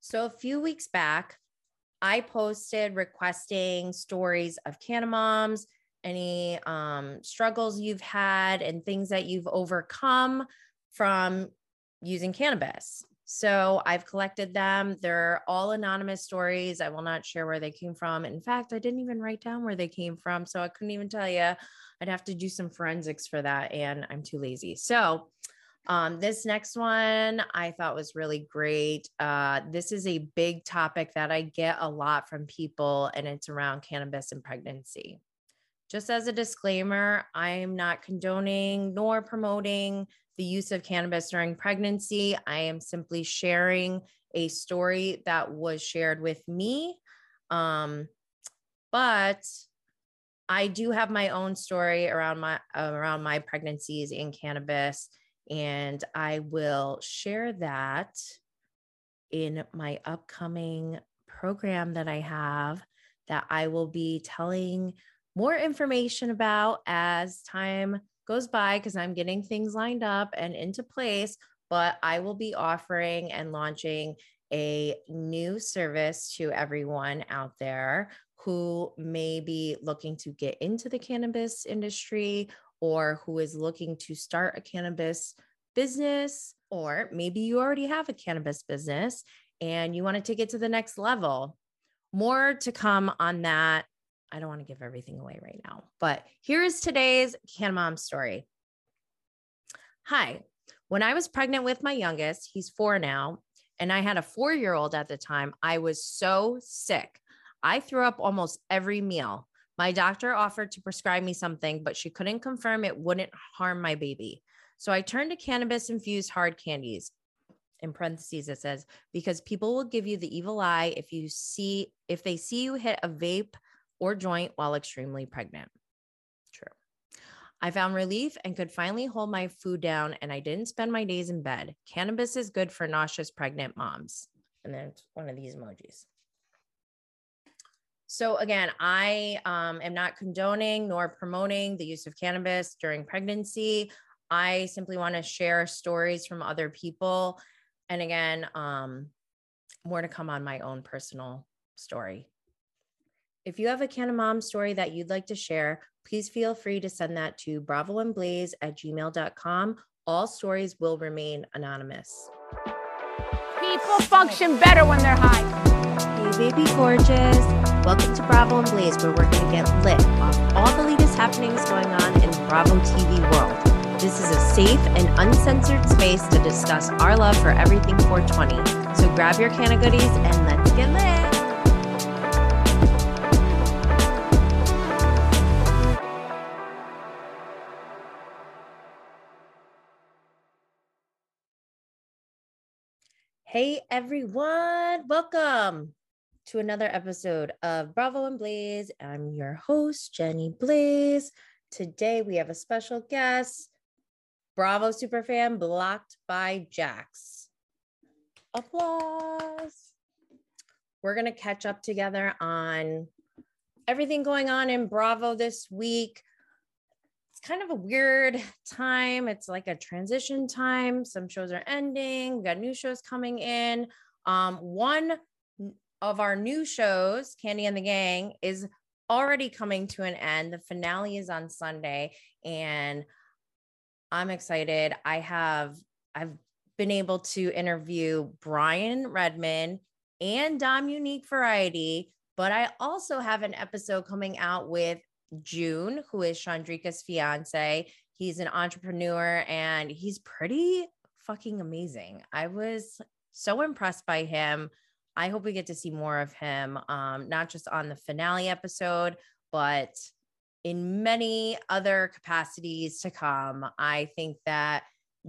So a few weeks back, I posted requesting stories of Canna moms, any um, struggles you've had, and things that you've overcome from using cannabis. So I've collected them. They're all anonymous stories. I will not share where they came from. In fact, I didn't even write down where they came from. So I couldn't even tell you. I'd have to do some forensics for that. And I'm too lazy. So um, this next one I thought was really great. Uh, this is a big topic that I get a lot from people, and it's around cannabis and pregnancy. Just as a disclaimer, I am not condoning nor promoting the use of cannabis during pregnancy. I am simply sharing a story that was shared with me. Um, but I do have my own story around my around my pregnancies in cannabis and I will share that in my upcoming program that I have that I will be telling more information about as time goes by because I'm getting things lined up and into place. But I will be offering and launching a new service to everyone out there who may be looking to get into the cannabis industry or who is looking to start a cannabis business, or maybe you already have a cannabis business and you want to take it to the next level. More to come on that. I don't want to give everything away right now, but here is today's Can Mom story. Hi, when I was pregnant with my youngest, he's four now, and I had a four year old at the time, I was so sick. I threw up almost every meal. My doctor offered to prescribe me something, but she couldn't confirm it wouldn't harm my baby. So I turned to cannabis infused hard candies. In parentheses, it says, because people will give you the evil eye if you see, if they see you hit a vape or joint while extremely pregnant. True. I found relief and could finally hold my food down, and I didn't spend my days in bed. Cannabis is good for nauseous pregnant moms. And then one of these emojis. So again, I um, am not condoning nor promoting the use of cannabis during pregnancy. I simply want to share stories from other people. And again, um, more to come on my own personal story. If you have a Canna Mom story that you'd like to share, please feel free to send that to bravo and blaze at gmail.com. All stories will remain anonymous. People function better when they're high. Baby gorgeous. Welcome to Bravo and Blaze, where we're going to get lit off all the latest happenings going on in Bravo TV world. This is a safe and uncensored space to discuss our love for everything 420. So grab your can of goodies and let's get lit. Hey everyone, welcome to another episode of Bravo and Blaze. I'm your host, Jenny Blaze. Today we have a special guest, Bravo superfan blocked by Jax. Applause. We're going to catch up together on everything going on in Bravo this week. It's kind of a weird time. It's like a transition time. Some shows are ending, we got new shows coming in. Um, one of our new shows, Kandi and the Gang, is already coming to an end. The finale is on Sunday, and I'm excited. I have I've been able to interview Brian Redman and Dom Unique Variety, but I also have an episode coming out with June, who is Chandrika's fiance. He's an entrepreneur and he's pretty fucking amazing. I was so impressed by him. I hope we get to see more of him, um, not just on the finale episode, but in many other capacities to come. I think that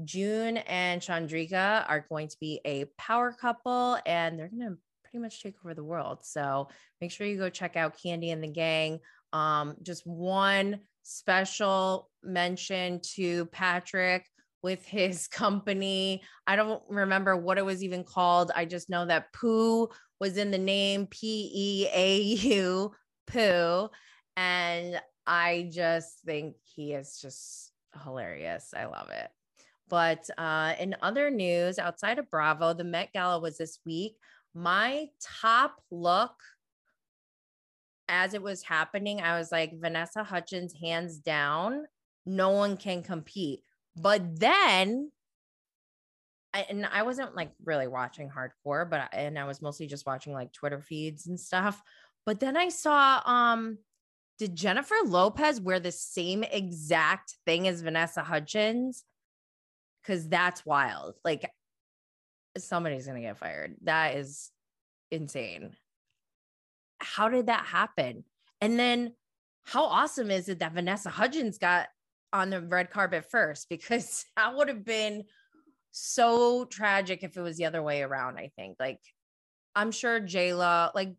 June and Chandrika are going to be a power couple and they're going to pretty much take over the world. So make sure you go check out Kandi and the Gang. Um, just one special mention to Patrick with his company. I don't remember what it was even called. I just know that Pooh was in the name P E A U, Pooh. And I just think he is just hilarious. I love it. But uh, in other news outside of Bravo, the Met Gala was this week. my top look as it was happening, I was like, Vanessa Hudgens, hands down, no one can compete. But then, I, and I wasn't like really watching hardcore, but and I was mostly just watching like Twitter feeds and stuff. But then I saw, um, did Jennifer Lopez wear the same exact thing as Vanessa Hudgens? Because that's wild. Like somebody's gonna get fired. That is insane. How did that happen? And then how awesome is it that Vanessa Hudgens got on the red carpet first? Because that would have been so tragic if it was the other way around. I think. Like, I'm sure Lo, like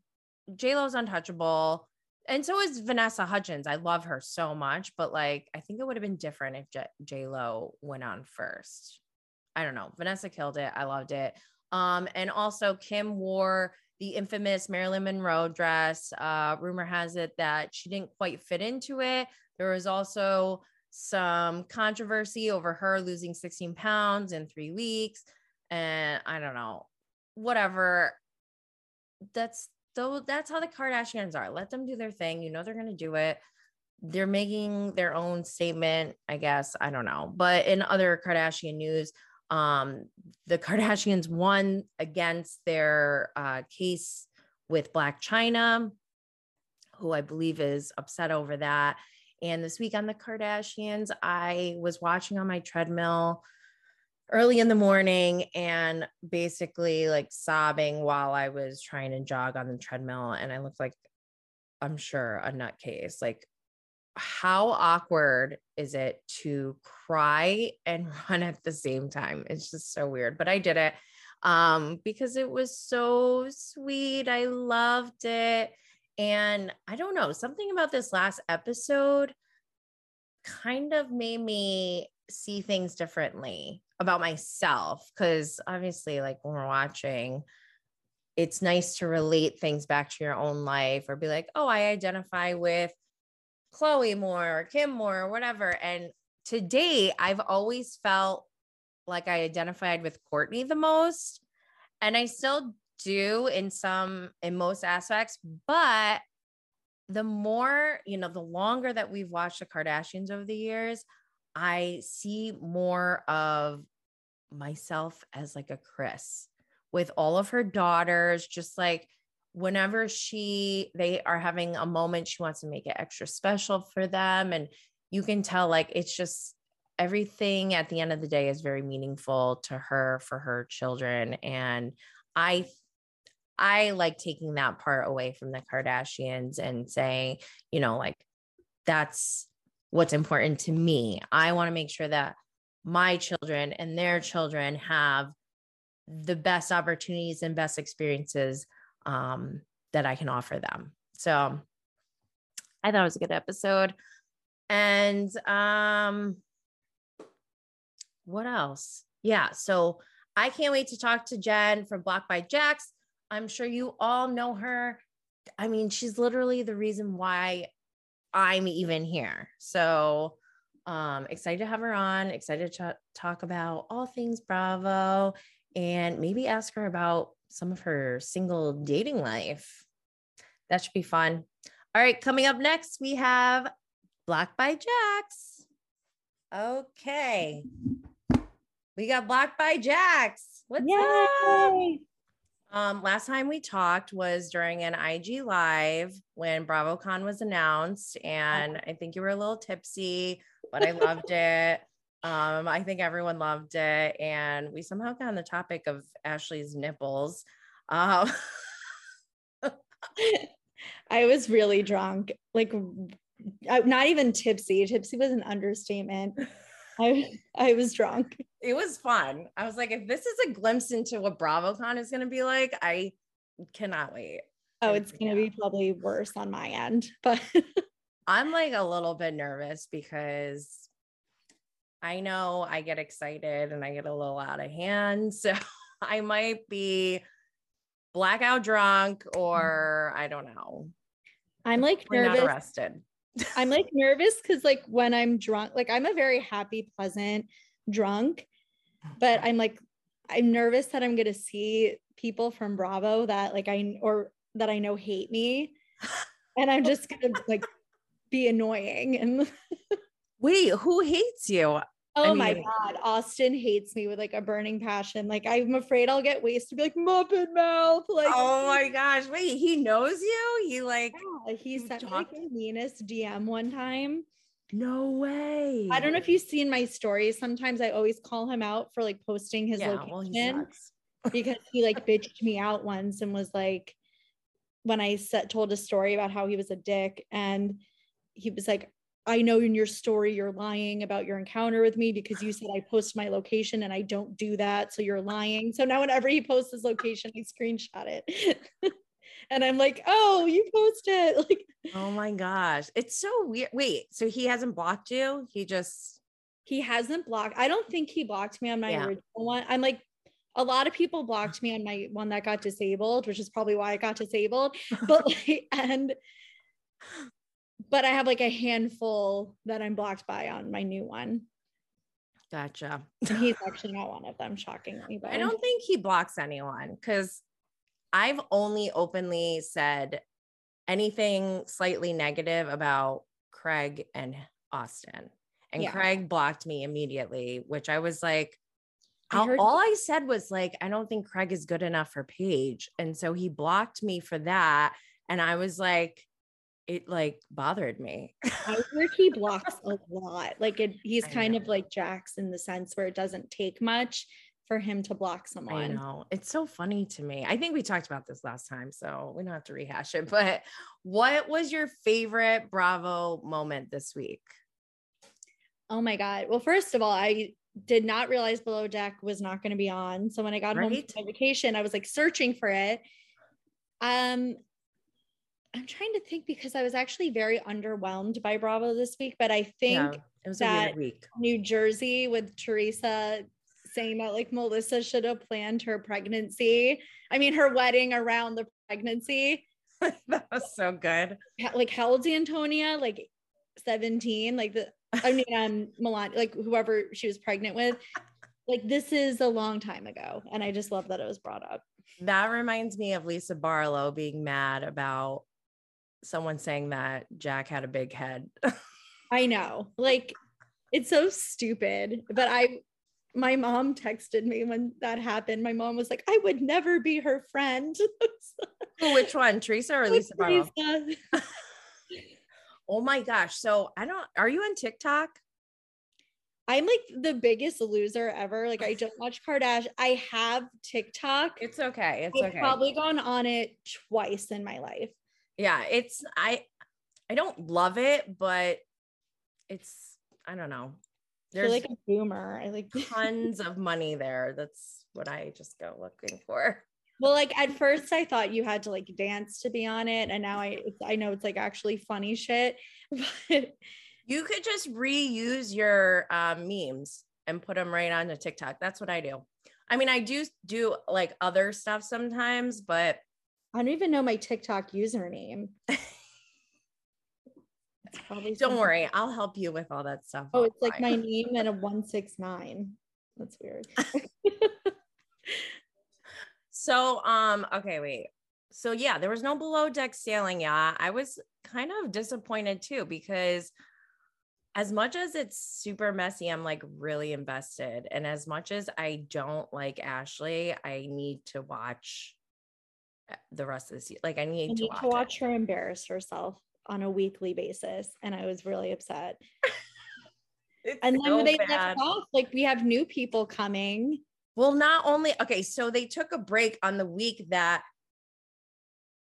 Lo's untouchable. And so is Vanessa Hudgens. I love her so much, but like I think it would have been different if J, J- Lo went on first. I don't know. Vanessa killed it. I loved it. Um, and also Kim wore the infamous Marilyn Monroe dress. Uh, rumor has it that she didn't quite fit into it. There was also some controversy over her losing 16 pounds in three weeks. And I don't know, whatever. That's though that's how the Kardashians are. Let them do their thing. You know they're gonna do it. They're making their own statement, I guess. I don't know. But in other Kardashian news, um, the Kardashians won against their uh, case with Blac Chyna, who I believe is upset over that. And this week on the Kardashians, I was watching on my treadmill early in the morning and basically like sobbing while I was trying to jog on the treadmill. And I looked like, I'm sure, a nutcase. Like how awkward is it to cry and run at the same time? It's just so weird, but I did it um because it was so sweet. I loved it. And I don't know, something about this last episode kind of made me see things differently about myself cuz obviously like when we're watching it's nice to relate things back to your own life or be like, "Oh, I identify with Khloe more or Kim more or whatever. And today I've always felt like I identified with Kourtney the most. And I still do in some, in most aspects. But the more, you know, the longer that we've watched the Kardashians over the years, I see more of myself as like a Kris with all of her daughters, just like whenever she they are having a moment she wants to make it extra special for them and you can tell like it's just everything at the end of the day is very meaningful to her for her children and i i like taking that part away from the kardashians and saying you know like that's what's important to me i want to make sure that my children and their children have the best opportunities and best experiences um, that I can offer them. So I thought it was a good episode. And um, what else? Yeah. So I can't wait to talk to Jen from Blocked by Jax. I'm sure you all know her. I mean, she's literally the reason why I'm even here. So um excited to have her on, excited to talk about all things Bravo and maybe ask her about some of her single dating life. That should be fun. All right, coming up next, we have Blocked by Jax. Okay. We got Blocked by Jax. What's Yay! up? Um, last time we talked was during an IG live when BravoCon was announced, and I think you were a little tipsy, but I loved it. Um, I think everyone loved it, and we somehow got on the topic of Ashley's nipples. Um, I was really drunk, like not even tipsy. Tipsy was an understatement. I I was drunk. It was fun. I was like, if this is a glimpse into what BravoCon is going to be like, I cannot wait. Oh, it's going to yeah. be probably worse on my end, but I'm like a little bit nervous because I know I get excited and I get a little out of hand. So I might be blackout drunk or I don't know. I'm like We're nervous. arrested. I'm like nervous because like when I'm drunk, like I'm a very happy, pleasant drunk, but I'm like I'm nervous that I'm gonna see people from Bravo that like I or that I know hate me. And I'm just gonna like be annoying. And Wait, who hates you? Oh my mean- god, Austin hates me with like a burning passion. Like I'm afraid I'll get wasted, be like Muppet mouth. Like oh my gosh. Wait, he knows you? He like yeah, he sent me like talked- the meanest DM one time. no way. I don't know if you've seen my stories. Sometimes I always call him out for like posting his yeah, location well, he because he like bitched me out once and was like, when I said told a story about how he was a dick, and he was like, I know in your story you're lying about your encounter with me because you said I post my location and I don't do that. So you're lying. So now whenever he posts his location, I screenshot it. and I'm like, oh, you post it. Like Oh my gosh. It's so weird. Wait, so he hasn't blocked you? He just he hasn't blocked. I don't think he blocked me on my Yeah. original one. I'm like, a lot of people blocked me on my one that got disabled, which is probably why I got disabled. But like, and but I have like a handful that I'm blocked by on my new one. gotcha. And he's actually not one of them, shockingly. But I don't think he blocks anyone because I've only openly said anything slightly negative about Craig and Austin. And Yeah. Craig blocked me immediately, which I was like, I heard- all I said was like, I don't think Craig is good enough for Paige. And so he blocked me for that. And I was like, it like bothered me. I heard he blocks a lot. Like it, he's kind of like Jax in the sense where it doesn't take much for him to block someone. I know. It's so funny to me. I think we talked about this last time, so we don't have to rehash it. But what was your favorite Bravo moment this week? Oh my God. Well, first of all, I did not realize Below Deck was not going to be on. So when I got home Right. from vacation, I was like searching for it. Um, I'm trying to think because I was actually very underwhelmed by Bravo this week, but I think Yeah, it was that-. New Jersey with Teresa saying that like Melissa should have planned her pregnancy. I mean, her wedding around the pregnancy. that was so good. Like, how old's Antonia? Like 17. Like the I mean, um, Milan, like whoever she was pregnant with. Like this is a long time ago, and I just love that it was brought up. That reminds me of Lisa Barlow being mad about someone saying that Jack had a big head. I know, like it's so stupid. But I, my mom texted me when that happened. My mom was like, "I would never be her friend." Which one, Teresa or Lisa. Oh my gosh. So I don't, are you on TikTok? I'm like the biggest loser ever. Like I don't watch Kardashian. I have TikTok. It's okay. It's I've okay. probably gone on it twice in my life. Yeah it's i i don't love it but it's i don't know there's like a boomer. I like tons of money there that's what i just go looking for well, like at first I thought you had to like dance to be on it, and now I it's, I know it's like actually funny shit. But you could just reuse your um, memes and put them right onto tiktok that's what i do i mean i do do like other stuff sometimes but I don't even know my TikTok username. Don't something- worry i'll help you with all that stuff Oh, it's like my name and a one six nine. That's weird. So, um, okay, wait. So yeah, there was no below deck sailing Yeah, I was kind of disappointed too because as much as it's super messy, I'm like really invested. And as much as I don't like Ashley, I need to watch the rest of the season. Like I I need, need to to watch, watch her embarrass herself on a weekly basis, and I was really upset. And then so when they bad. left off, like we have new people coming. Well, not only okay, so they took a break on the week that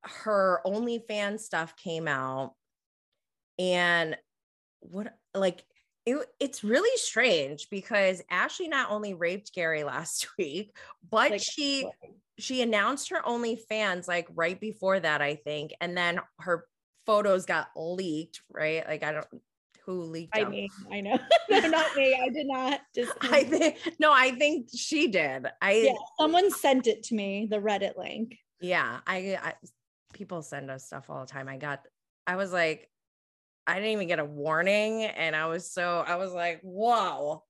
her OnlyFans stuff came out, and what like it, it's really strange because Ashley not only raped Gary last week, but Like, she she announced her OnlyFans like right before that, I think, and then her photos got leaked, right? Like I don't who leaked I them. mean, I know. no, not me. I did not. Just I think no, I think she did. I yeah, someone sent it to me, the Reddit link. yeah I, I people send us stuff all the time i got i was like i didn't even get a warning and i was so i was like whoa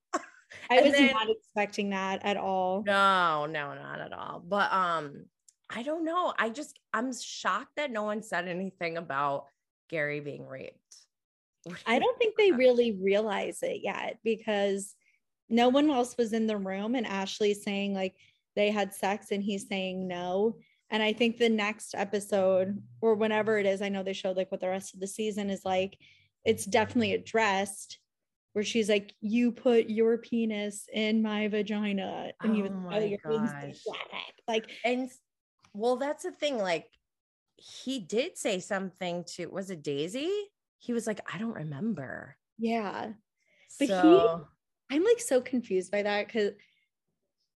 I was then- not expecting that at all. no no not at all but um I don't know. I just I'm shocked that no one said anything about Gary being raped. I don't think they really realize it yet because no one else was in the room and Ashley's saying like they had sex and he's saying no. And I think the next episode or whenever it is, I know they showed like what the rest of the season is like, it's definitely addressed where she's like, You put your penis in my vagina. And he Oh oh, my gosh. like And well, that's the thing. Like he did say something to was it Daisy? He was like, I don't remember. yeah. But he- so I'm like so confused by that because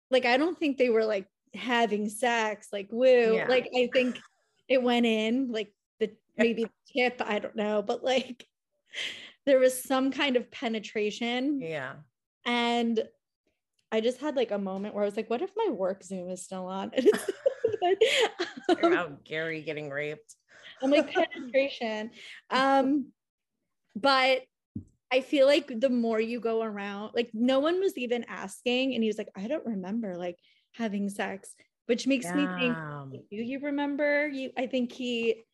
like I don't think they were like having sex, like woo. Yeah. Like I think it went in like the maybe the tip, I don't know, but like there was some kind of penetration. yeah. And I just had like a moment where I was like, what if my work Zoom is still on? Um, About Gary getting raped. I'm like penetration. Um, but I feel like the more you go around, like no one was even asking, and he was like, I don't remember like having sex, which makes me think, do you remember? You I think he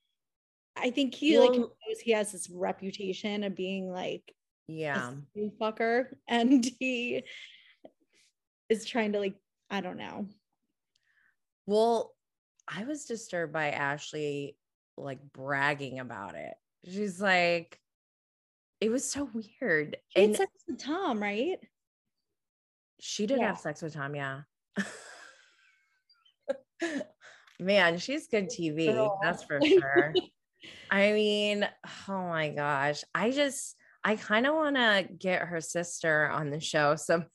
I think he like knows he has this reputation of being like Yeah. fucker, and he is trying to like, I don't know. Well, I was disturbed by Ashley like bragging about it. She's like, it was so weird. And sex with Tom, right? she did Yeah. have sex with Tom, yeah. Man, she's good TV. Girl. That's for sure. I mean, oh my gosh. I just, I kind of want to get her sister on the show somehow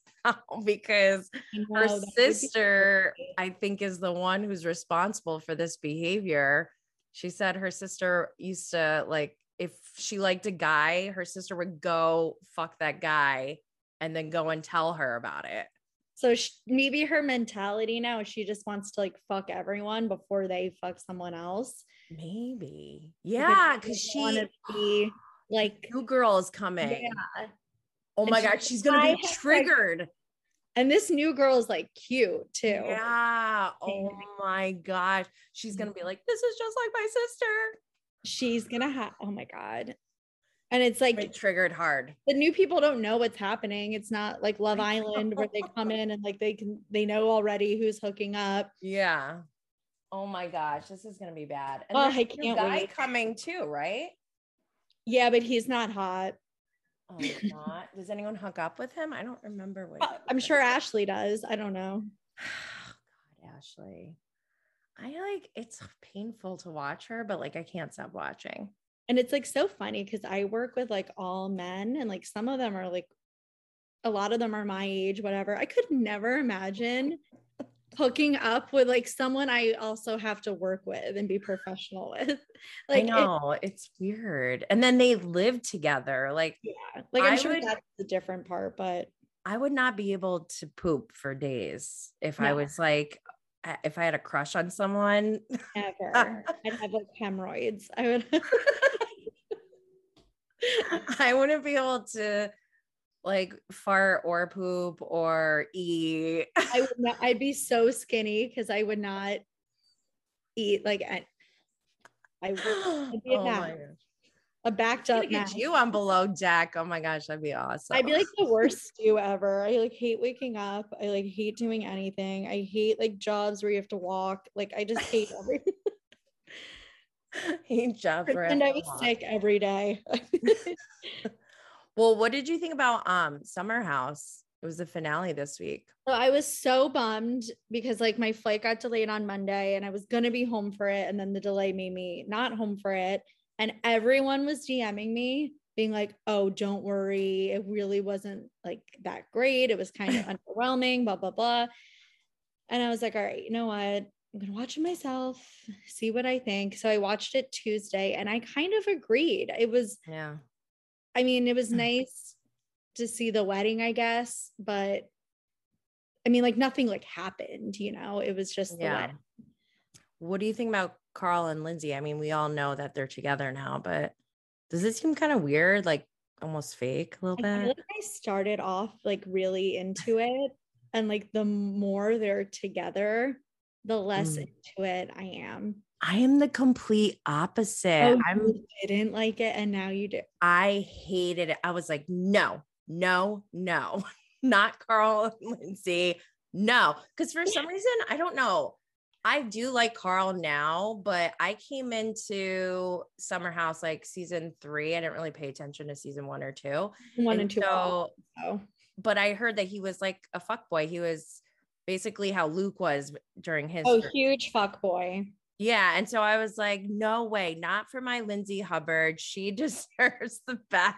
because her know, be sister. I think, is the one who's responsible for this behavior. She said her sister used to like, if she liked a guy, her sister would go fuck that guy and then go and tell her about it. So sh- maybe her mentality now is she just wants to like fuck everyone before they fuck someone else. Maybe. Yeah, because doesn't she wanna be like, new girl is coming. yeah. Oh And my she- god, she's gonna be like- triggered. And this new girl is like cute too. Yeah. Oh my gosh. She's gonna be like, this is just like my sister. She's gonna have. Oh my god. And it's like Like triggered hard. the new people don't know what's happening. It's not like Love Island where they come in and like they can they know already who's hooking up. Yeah. Oh my gosh, this is gonna be bad. And Oh, I can't guy wait. coming too, right? Yeah, but he's not hot. Oh, not. Does anyone hook up with him? I don't remember what. Uh, I'm sure Ashley does. I don't know. God, Ashley. I like it's painful to watch her, but like I can't stop watching. And it's like so funny because I work with like all men and like some of them are like a lot of them are my age, whatever. I could never imagine hooking up with like someone I also have to work with and be professional with. Like I it- know it's weird. And then they live together. Like yeah, like I'm I sure would- that's the different part, but I would not be able to poop for days if I was like, if I had a crush on someone. ever. I'd have like hemorrhoids. I would I wouldn't be able to like fart or poop or eat. I would not I'd be so skinny because I would not eat like I, I would I'd be a oh my mess. gosh. A backed up get you on below deck. Oh my gosh, that'd be awesome. I'd be like the worst stew ever. I like hate waking up. I like hate doing anything. I hate like jobs where you have to walk. Like I just hate everything. hate jobs where and I was walk. sick every day. Well, what did you think about um Summer House? It was the finale this week. So I was so bummed because like my flight got delayed on Monday and I was gonna be home for it. And then the delay made me not home for it. And everyone was DMing me, being like, oh, don't worry. It really wasn't like that great. It was kind of underwhelming, blah, blah, blah. And I was like, all right, you know what? I'm gonna watch it myself, see what I think. So I watched it Tuesday and I kind of agreed. It was Yeah. I mean, it was hmm. nice to see the wedding, I guess, but I mean, like nothing like happened, you know, it was just the Yeah. wedding. What do you think about Carl and Lindsay? I mean, we all know that they're together now, but does it seem kind of weird, like almost fake a little I feel bit? like I started off like really into it. And like the more they're together, the less Mm. into it I am. I am the complete opposite. Oh, I'm didn't like it and now you do. I hated it. I was like, no, no, no, not Carl and Lindsay. No. Because for some reason, I don't know. I do like Carl now, but I came into Summer House like season three. I didn't really pay attention to season one or two. One And and two. So, also. but I heard that he was like a fuck boy. He was basically how Luke was during his Oh, huge fuck boy. yeah. And so I was like, no way, not for my Lindsay Hubbard. She deserves the best.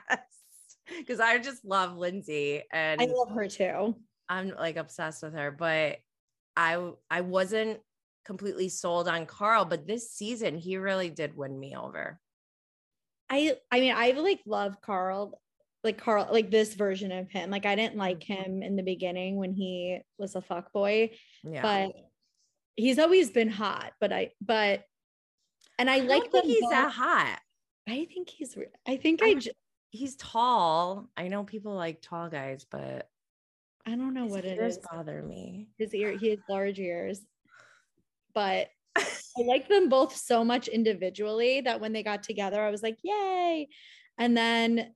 Cause I just love Lindsay and I love her too. I'm like obsessed with her. But I I wasn't completely sold on Carl, but this season he really did win me over. I I mean I like love Carl like Carl like this version of him like I didn't like mm-hmm. him in the beginning when he was a fuck boy Yeah. but he's always been hot but I but and I, I like them he's both. that hot. I think he's I think I I don't- He's tall. I know people like tall guys, but I don't know his what it is bother me. his ear he has large ears but I like them both so much individually that when they got together I was like yay. And then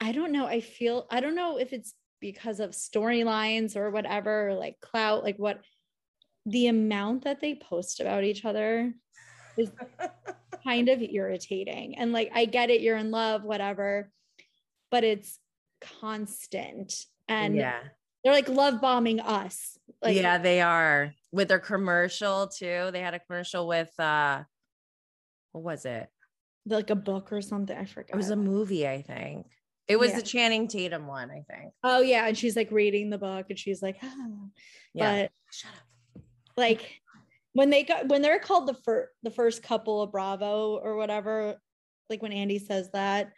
I don't know I feel I don't know if it's because of storylines or whatever or like clout like what the amount that they post about each other is kind of irritating. And like I get it you're in love whatever but it's constant. And yeah. they're like love bombing us. Like yeah, they are with their commercial too. They had a commercial with uh what was it? like a book or something. I forgot. It was a movie, I think. It was Yeah. the Channing Tatum one, I think. oh yeah, and she's like reading the book, and she's like, ah. Yeah. but Shut up. like when they got when they're called the first the first couple of Bravo or whatever, like when Andy says that,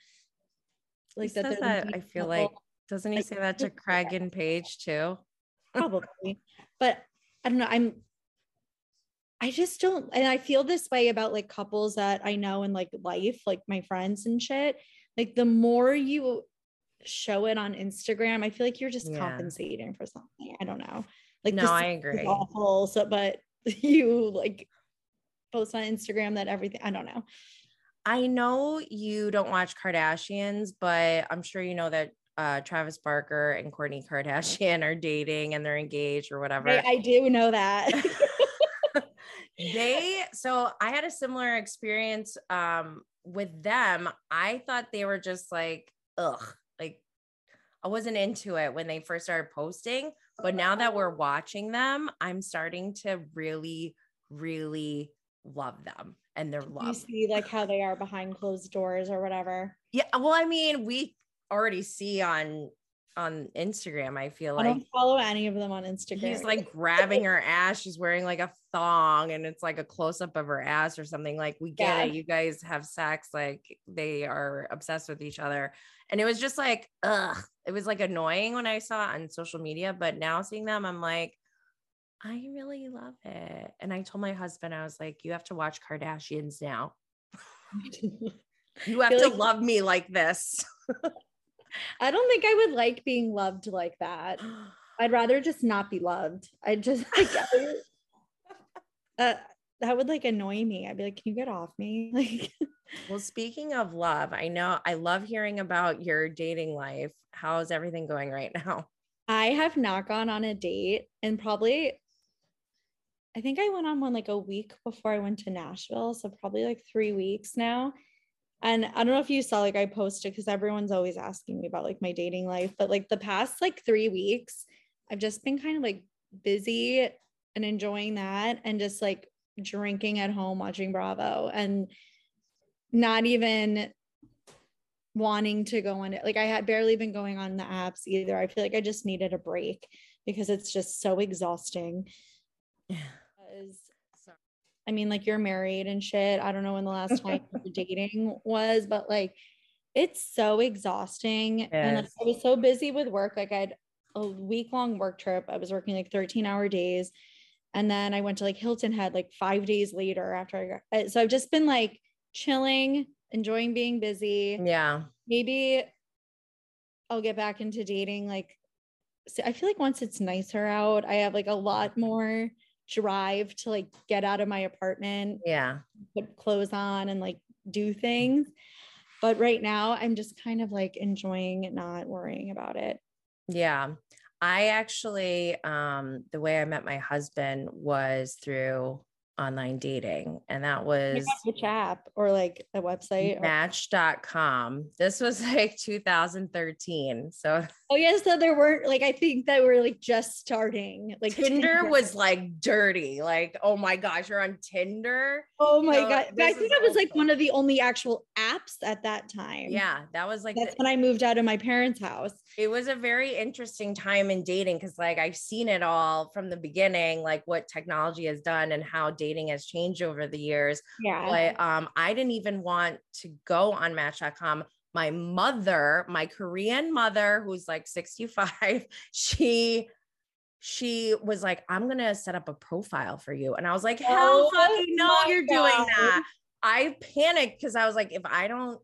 He like says they're that, I feel couple, like doesn't he like, say that to Craig and Paige too? probably, but I don't know. I'm. I just don't, and I feel this way about like couples that I know in like life, like my friends and shit. Like the more you show it on Instagram, I feel like you're just Yeah. compensating for something. I don't know. Like No, this I is agree. Awful. So, but you like post on Instagram that everything. I don't know. I know you don't watch Kardashians, but I'm sure you know that uh, Travis Barker and Kourtney Kardashian are dating and they're engaged or whatever. I, I do know that. they so I had a similar experience um with them. I thought they were just like ugh, like I wasn't into it when they first started posting, but now that we're watching them, I'm starting to really really love them and their love. you see like how they are behind closed doors or whatever. Yeah, well I mean, we already see on on Instagram, I feel I like don't follow any of them on Instagram. he's like grabbing her ass. She's wearing like a thong and it's like a close up of her ass or something. Like, we get Yeah. it. You guys have sex. Like, they are obsessed with each other. And it was just like, ugh, it was like annoying when I saw it on social media. But now seeing them, I'm like, I really love it. And I told my husband, I was like, you have to watch Kardashians now. You have to like- love me like this. I don't think I would like being loved like that. I'd rather just not be loved. I just like uh, that would like annoy me. I'd be like, "Can you get off me?" Like, Well, speaking of love, I know I love hearing about your dating life. How's everything going right now? I have not gone on a date and probably I think I went on one like a week before I went to Nashville, so probably like 3 weeks now. And I don't know if you saw like I posted cuz everyone's always asking me about like my dating life, but like the past like 3 weeks I've just been kind of like busy and enjoying that and just like drinking at home watching Bravo and not even wanting to go on it. Like I had barely been going on the apps either. I feel like I just needed a break because it's just so exhausting. Because I mean, like you're married and shit. I don't know when the last time you were dating was, but like it's so exhausting. And like, I was so busy with work. Like I had a week long work trip. I was working like 13 hour days. And then I went to like Hilton Head like five days later after I got. So I've just been like chilling, enjoying being busy Yeah. maybe I'll get back into dating. Like, so I feel like once it's nicer out, I have like a lot more drive to like get out of my apartment, Yeah. put clothes on and like do things. But right now I'm just kind of like enjoying not worrying about it. Yeah. I actually, um, the way I met my husband was through online dating, and that was Which app or like a website? match.com. This was like 2013. So oh yeah, so there weren't like I think that we're like just starting. Like Tinder was like dirty. Like, oh my gosh, you're on Tinder. Oh my So god! I think that was like one of the only actual apps at that time. Yeah, that was like that's the- when I moved out of my parents' house. It was a very interesting time in dating because like I've seen it all from the beginning, like what technology has done and how dating has changed over the years. Yeah. But um, I didn't even want to go on Match.com. My mother, my Korean mother, who's like 65, she she was like, I'm gonna set up a profile for you. And I was like, hell Oh fucking no, you're doing that. I panicked because I was like, if I don't,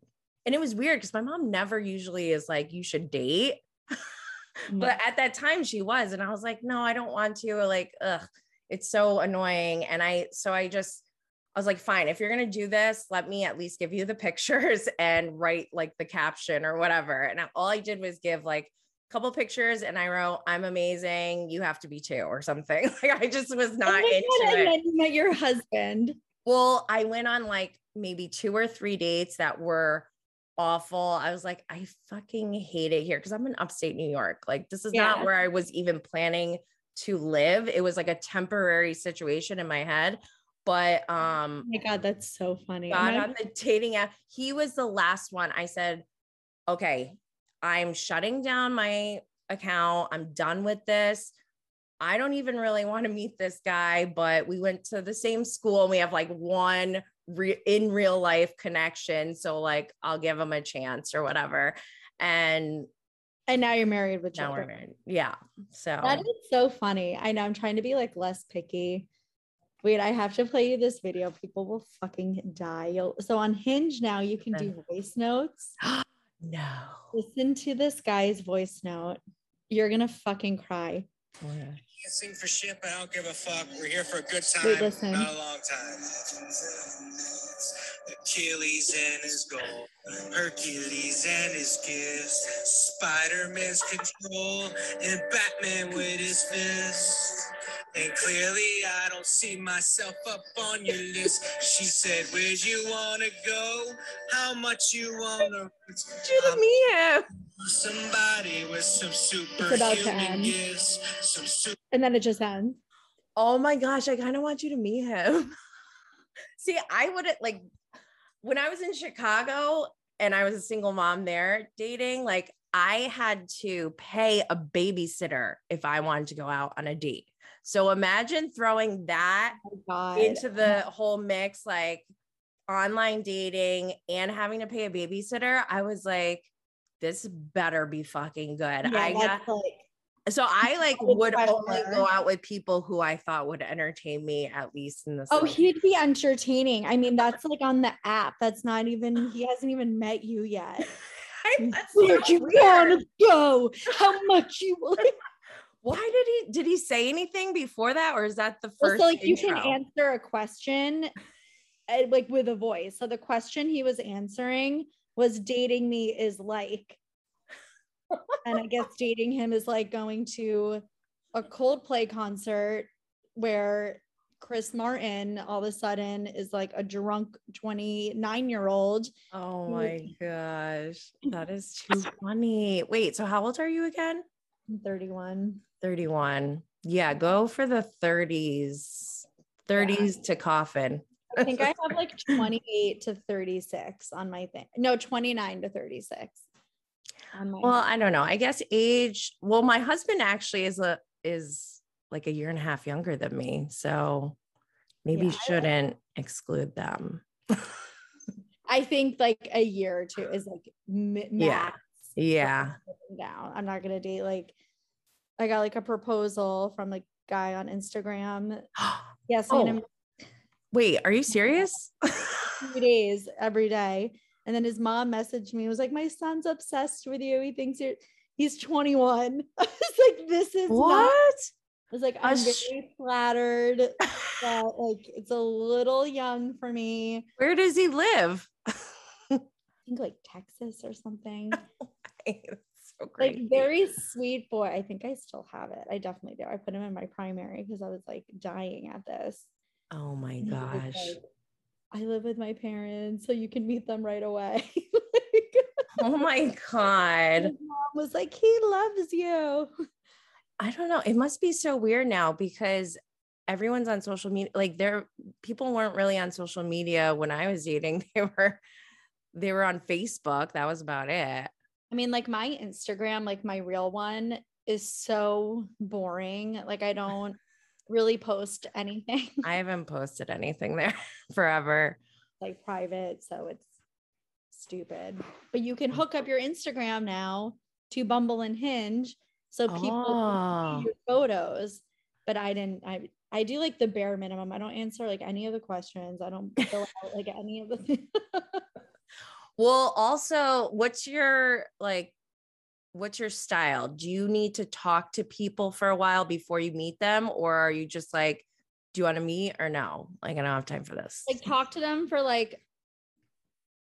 and it was weird because my mom never usually is like, you should date. but at that time she was. And I was like, no, I don't want to. Like, ugh, it's so annoying. And I, so I just, I was like, fine, if you're going to do this, let me at least give you the pictures and write like the caption or whatever. And I- all I did was give like a couple pictures and I wrote, I'm amazing. You have to be too, or something. Like, I just was Oh not God, into and it. then you met your husband. Well, I went on like maybe two or three dates that were awful. I was like, I fucking hate it here because I'm in upstate New York. Like, this is not where I was even planning to live. It was like a temporary situation in my head. But Oh um my god, that's so funny. got My- on the dating app. He was the last one. I said, okay, I'm shutting down my account. I'm done with this. I don't even really want to meet this guy, but we went to the same school and we have like one re- in real life connection. So, like, I'll give him a chance or whatever. And and now you're married with now we're children. married. Yeah. So, That is so funny. I know I'm trying to be like less picky. Wait, I have to play you this video. People will fucking die. You'll, so on Hinge now you can do voice notes. no. Listen to this guy's voice note. You're gonna fucking cry. Can't sing for shit, but I don't give a fuck. We're here for a good time, Wait, not a long time. Achilles and his goal, Hercules and his gifts, Spider-Man's control, and Batman with his fist. And clearly, I don't see myself up on your list. She said, Where'd you wanna go? How much you wanna? You to meet him. Somebody with some to superhuman end. gifts, some super. And then it just ends. Oh my gosh, I kind of want you to meet him. See, I wouldn't like when I was in Chicago and I was a single mom there dating, like I had to pay a babysitter if I wanted to go out on a date. So imagine throwing that Oh into the whole mix, like online dating and having to pay a babysitter. I was like, this better be fucking good. Yeah, I got like so I like would only go out with people who I thought would entertain me at least in this. Oh, like- he'd be entertaining. I mean, that's like on the app. That's not even, he hasn't even met you yet. Where'd so you want to go? How much you will? Why did he did he say anything before that, or is that the Well, first? so like you can answer a question uh, like with a voice. So the question he was answering was dating me is like. And I guess dating him is like going to a Coldplay concert where Chris Martin all of a sudden is like a drunk 29 year old. Oh my gosh, that is too funny. Wait, so how old are you again? 31. 31. Yeah, go for the 30s. 30s to coffin. I think I have like 28 to 36 on my thing. No, 29 to 36. Well, I don't know. I guess age. Well, my husband actually is a is like a year and a half younger than me, so maybe Yeah, shouldn't exclude them. I think like a year or two is like mi- Yeah. yeah. down. I'm not gonna date like I got like a proposal from like guy on Instagram. Oh. Yes, Oh. Wait, are you serious? two days every day. And then his mom messaged me, was like, My son's obsessed with you. He thinks you're he's 21. I was like, this is not what? was like, I'm very flattered that like it's a little young for me. Where does he live? I think like Texas or something. So crazy. Like very sweet boy. I think I still have it. I definitely do. I put him in my primary because I was like dying at this. oh my And he was gosh. like, I live with my parents, so you can meet them right away. Oh like, Oh my God. mom was like, he loves you. I don't know. It must be so weird now because everyone's on social media. Like there, people weren't really on social media when I was dating. They were, they were on Facebook. That was about it. I mean, like my Instagram, like my real one, is so boring. Like I don't really post anything I haven't posted anything there forever. like private, so it's stupid. But you can hook up your Instagram now to Bumble and Hinge, so people Oh. can see ah. your photos. But I didn't. I I do like the bare minimum. I don't answer like any of the questions. I don't fill out like any of the things. Well, also, what's your like what's your style? Do you need to talk to people for a while before you meet them or are you just like do you want to meet or no? Like I don't have time for this. like talk to them for like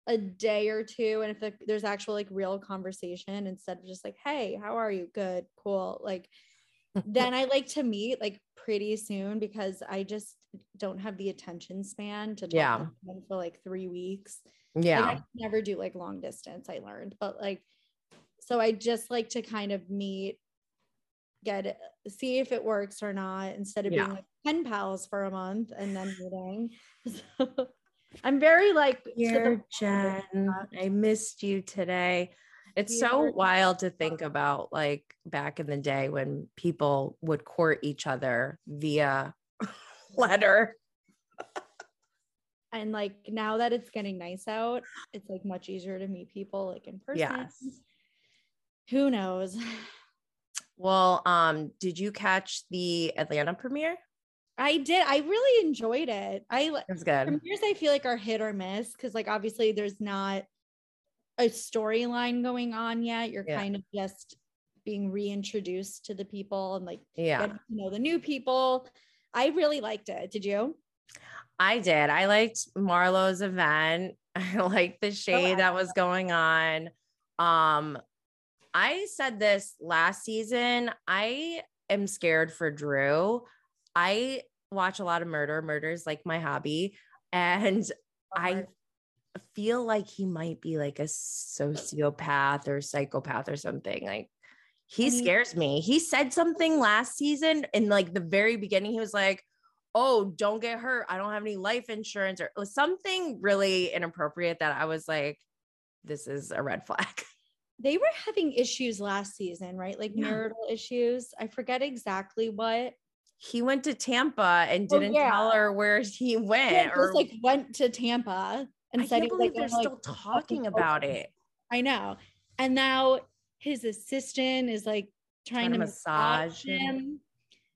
a day or two and if the, there's actual like real conversation instead of just like hey how are you good cool like then i like to meet like pretty soon because i just don't have the attention span to talk Yeah. to for like three weeks Like, yeah. I never do like long distance i learned but like so i just like to kind of meet get see if it works or not instead of Yeah. being like pen pals for a month and then meeting so i'm very like Jen. I missed you today. It's so wild to think about like back in the day when people would court each other via letter. and like now that it's getting nice out it's like much easier to meet people like in person Yes. Who knows Well, um, did you catch the Atlanta premiere? i did i really enjoyed it i li- It was good. premieres i feel like are hit or miss because like obviously there's not a storyline going on yet you're Yeah. kind of just being reintroduced to the people and like Yeah, getting to know the new people i really liked it did you I did. I liked Marlo's event. I liked the shade that was going on. Um, I said this last season. I am scared for Drew. I watch a lot of murder. Murder is like my hobby. And I feel like he might be like a sociopath or psychopath or something. Like he I mean- scares me. He said something last season in like the very beginning. He was like, Oh, don't get hurt. I don't have any life insurance or something really inappropriate that I was like, this is a red flag. they were having issues last season, right? Like Yeah. marital issues. I forget exactly what. He went to Tampa and Oh, didn't yeah. tell her where he went. Yeah, or just like went to Tampa and I said can't he was believe like, they're like, still fucking talking about it. I know. And now his assistant is like trying, Trying to to massage massage him. him.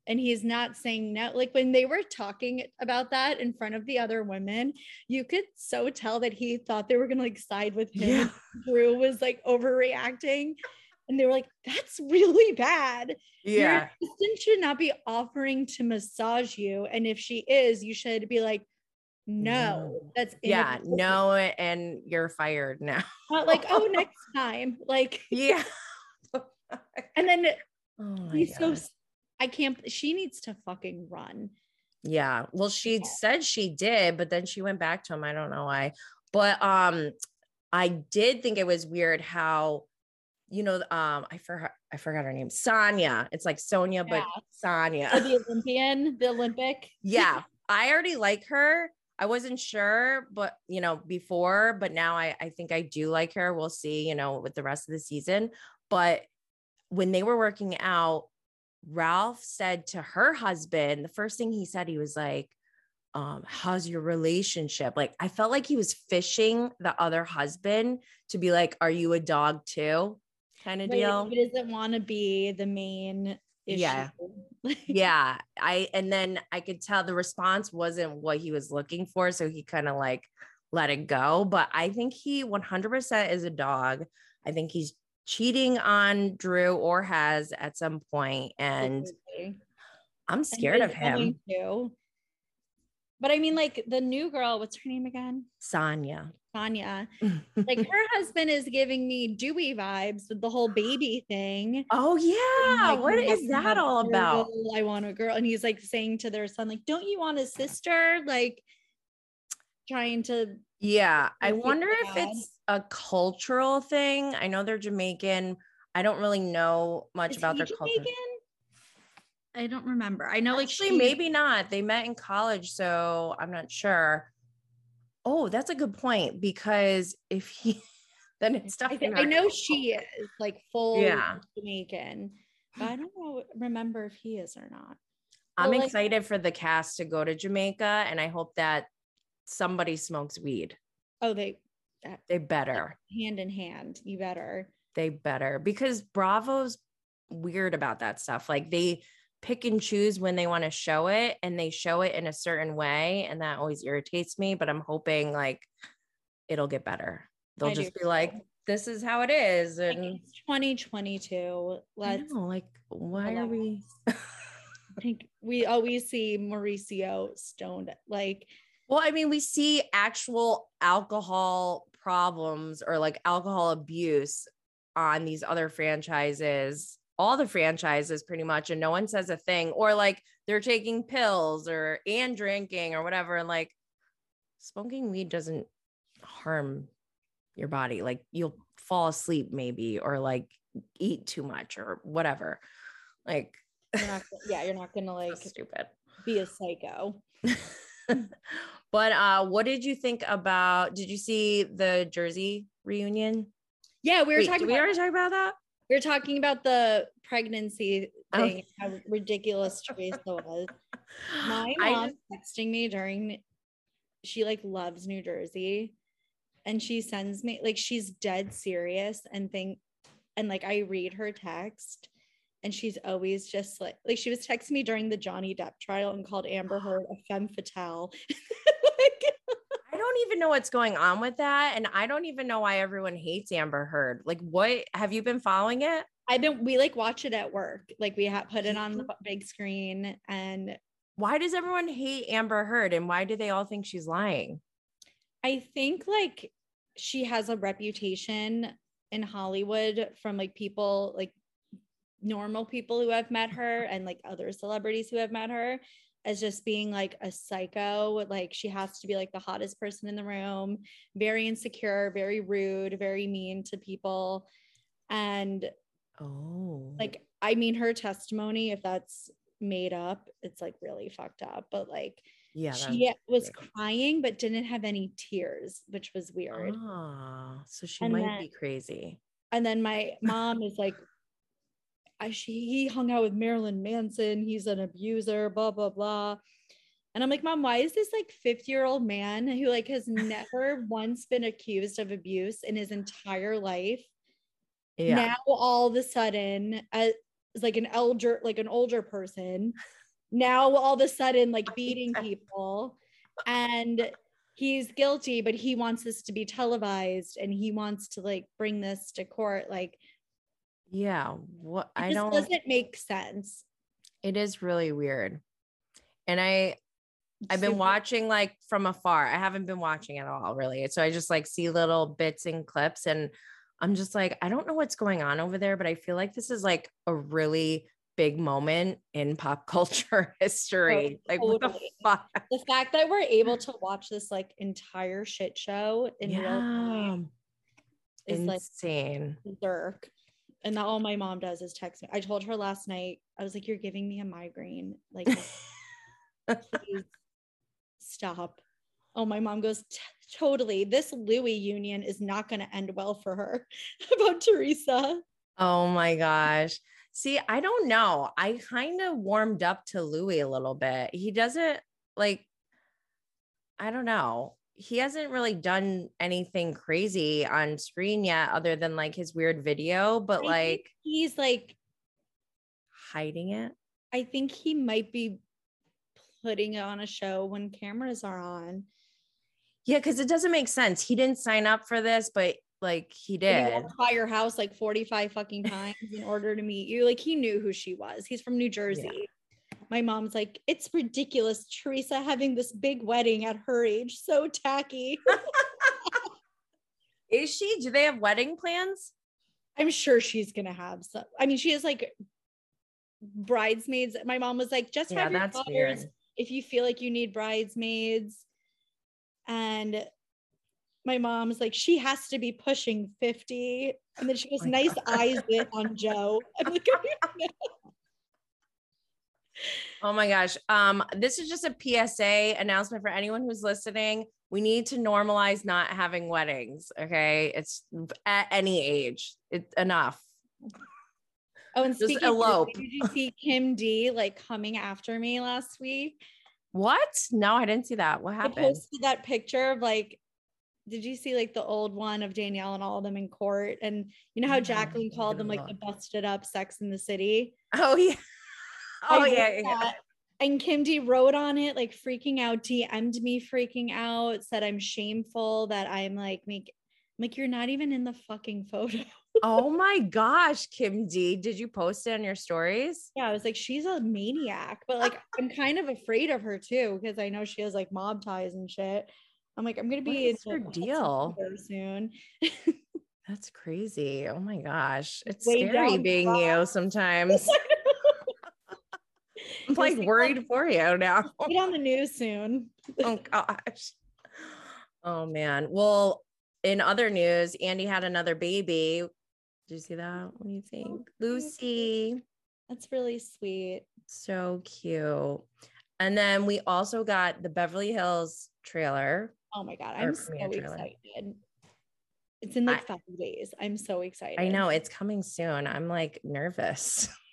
And he's not saying no. Like when they were talking about that in front of the other women, you could so tell that he thought they were gonna like side with him. Yeah. Drew was like overreacting. And they were like, that's really bad. Your Yeah. assistant should not be offering to massage you. And if she is, you should be like, no, that's Yeah. No, and you're fired now. Not like, oh, next time. Like, Yeah. and then Oh he's so gosh. s- I can't she needs to fucking run. Yeah. Well, she said she did, but then she went back to him. I don't know why. But um I did think it was weird how you know um I forgot I forgot her name. Sanya. It's like Sanya but Oh, Sanya. the Olympian, the Olympic. yeah. I already like her. I wasn't sure, but you know, before, but now I, I think I do like her. We'll see, you know, with the rest of the season. But when they were working out, Ralph said to her husband, the first thing he said, he was like, um, how's your relationship? Like, I felt like he was fishing the other husband to be like, Are you a dog too? Kind of deal. He doesn't want to be the main issue. Yeah. yeah i and then i could tell the response wasn't what he was looking for so he kind of like let it go but i think he 100% is a dog i think he's cheating on drew or has at some point and Absolutely. I'm scared of him. But I mean, like the new girl, what's her name again? Sonya. Tanya. Like her husband is giving me Dewey vibes with the whole baby thing. oh yeah. like, What "I is that all about? I want a girl. And he's like saying to their son, like, don't you want a sister? Like trying to Yeah, I wonder if it's a cultural thing. I know they're Jamaican. I don't really know much Is about he their culture. Jamaican? I don't remember. I know like Actually, she maybe not. They met in college, so I'm not sure. Oh, that's a good point because if he then it's I, definitely think, I know she is like full Yeah. Jamaican, but I don't know remember if he is or not. I'm like- excited for the cast to go to Jamaica and I hope that somebody smokes weed. Oh, they They better. hand in hand. You better. They better because Bravo's weird about that stuff. Like they pick and choose when they want to show it and they show it in a certain way and that always irritates me, but I'm hoping like it'll get better. They'll I just be like this is how it is Like, and it's 2022. Let's know, like why are we I think we always see Mauricio stoned. Like Well, I mean, we see actual alcohol problems or like alcohol abuse on these other franchises, all the franchises pretty much, and no one says a thing, or like they're taking pills or and drinking or whatever. And like smoking weed doesn't harm your body. Like you'll fall asleep maybe, or like eat too much or whatever. Like you're not yeah, you're not gonna so like stupid. be a psycho. but uh what did you think about did you see the jersey reunion Yeah, we were Wait, talking did we about already talk about that we were talking about the pregnancy Oh. thing, how ridiculous Teresa was. My mom just- texting me during she like loves New Jersey and she sends me like she's dead serious and think and like I read her text and she's always just like like she was texting me during the Johnny Depp trial and called Amber Heard a femme fatale. like, I don't even know what's going on with that and i don't even know why everyone hates amber heard like what have you been following it I've been we like watch it at work. Like we have put it on the mm-hmm. big screen and why does everyone hate amber heard and why do they all think she's lying I think like she has a reputation in Hollywood from like people like normal people who have met her and like other celebrities who have met her as just being like a psycho. Like she has to be like the hottest person in the room, very insecure, very rude, very mean to people. And oh like, I mean, her testimony, if that's made up, it's like really fucked up. But like, yeah she was weird. crying but didn't have any tears, which was weird. ah so she And might then- be crazy And then my mom is like, I, she, he hung out with Marilyn Manson. He's an abuser, blah, blah, blah. And I'm like, mom, why is this like 50 year old man who like has never once been accused of abuse in his entire life? yeah Now all of a sudden, as like an elder, like an older person, now all of a sudden like beating people and he's guilty, but he wants this to be televised and he wants to like bring this to court. Like yeah what it i don't doesn't make sense. It is really weird. And I I've been watching like from afar. I haven't been watching at all really. So I just like see little bits and clips and I'm just like I don't know what's going on over there, but I feel like this is like a really big moment in pop culture history. like what the fuck? the fact that we're able to watch this like entire shit show in real time is like Insane. berserk. And that all my mom does is text me. I told her last night, I was like, You're giving me a migraine. Like, please stop. Oh, my mom goes, Totally. This Luis union is not going to end well for her about Teresa. Oh my gosh. See, I don't know. I kind of warmed up to Luis a little bit. He doesn't like, I don't know. He hasn't really done anything crazy on screen yet, other than like his weird video, but I like he's like, hiding it. I think he might be putting it on a show when cameras are on. Yeah, because it doesn't make sense. He didn't sign up for this, but like he And he did. by your house like 45 fucking times in order to meet you. Like he knew who she was. He's from New Jersey. My mom's like, it's ridiculous, Teresa having this big wedding at her age. So tacky. Is she? Do they have wedding plans? I'm sure she's gonna have some. I mean, she has like bridesmaids. My mom was like, just Yeah, have your that's daughters weird. if you feel like you need bridesmaids. And my mom's like, she has to be pushing 50. And then she goes, oh my nice God. eyes on Joe. I'm like, Oh my gosh. Um, this is just a PSA announcement for anyone who's listening. We need to normalize not having weddings. Okay. It's at any age. It's enough. oh, and Just speaking of elope. Disney, did you see Kim D like coming after me last week? What? No, I didn't see that. What happened? I posted that picture of like, did you see like the old one of Danielle and all of them in court? And you know how Jacqueline called them like the busted up sex in the city? Oh yeah. Oh yeah. yeah. And Kim D wrote on it, like freaking out, DM'd me freaking out, said I'm shameful that I'm like make like you're not even in the fucking photo. Oh my gosh, Kim D. Did you post it on your stories? Yeah, I was like, she's a maniac, but like I'm kind of afraid of her too because I know she has like mob ties and shit. I'm like, I'm gonna be is in her deal? Soon. That's crazy. Oh my gosh. It's Way scary being you sometimes. I'm like worried for you now. Get on the news soon. oh gosh. Oh man. Well, in other news, Andy had another baby. Did you see that? What do you oh, think? Lucy. That's really sweet. So cute. And then we also got the Beverly Hills trailer. Oh my god, I'm so trailer. excited. It's in like I- five days. I'm so excited. I know it's coming soon. I'm like nervous.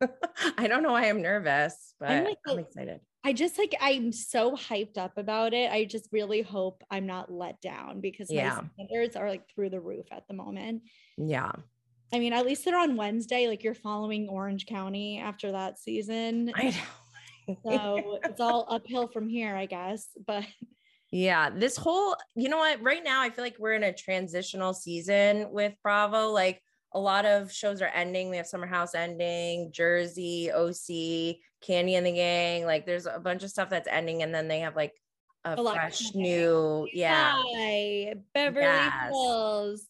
I don't know why I'm nervous, but I'm, like a- excited. I just like I'm so hyped up about it. I just really hope I'm not let down because Yeah. my standards are like through the roof at the moment. Yeah. I mean, at least they're on Wednesday. Like you're following Orange County after that season. I know. So it's all uphill from here, I guess. But Yeah, this whole, you know what, right now I feel like we're in a transitional season with Bravo. Like a lot of shows are ending. We have Summer House ending, Jersey, OC, Kandi and the Gang. Like there's a bunch of stuff that's ending, and then they have like a, A fresh new, yeah. Hi, Beverly Yes. Hills,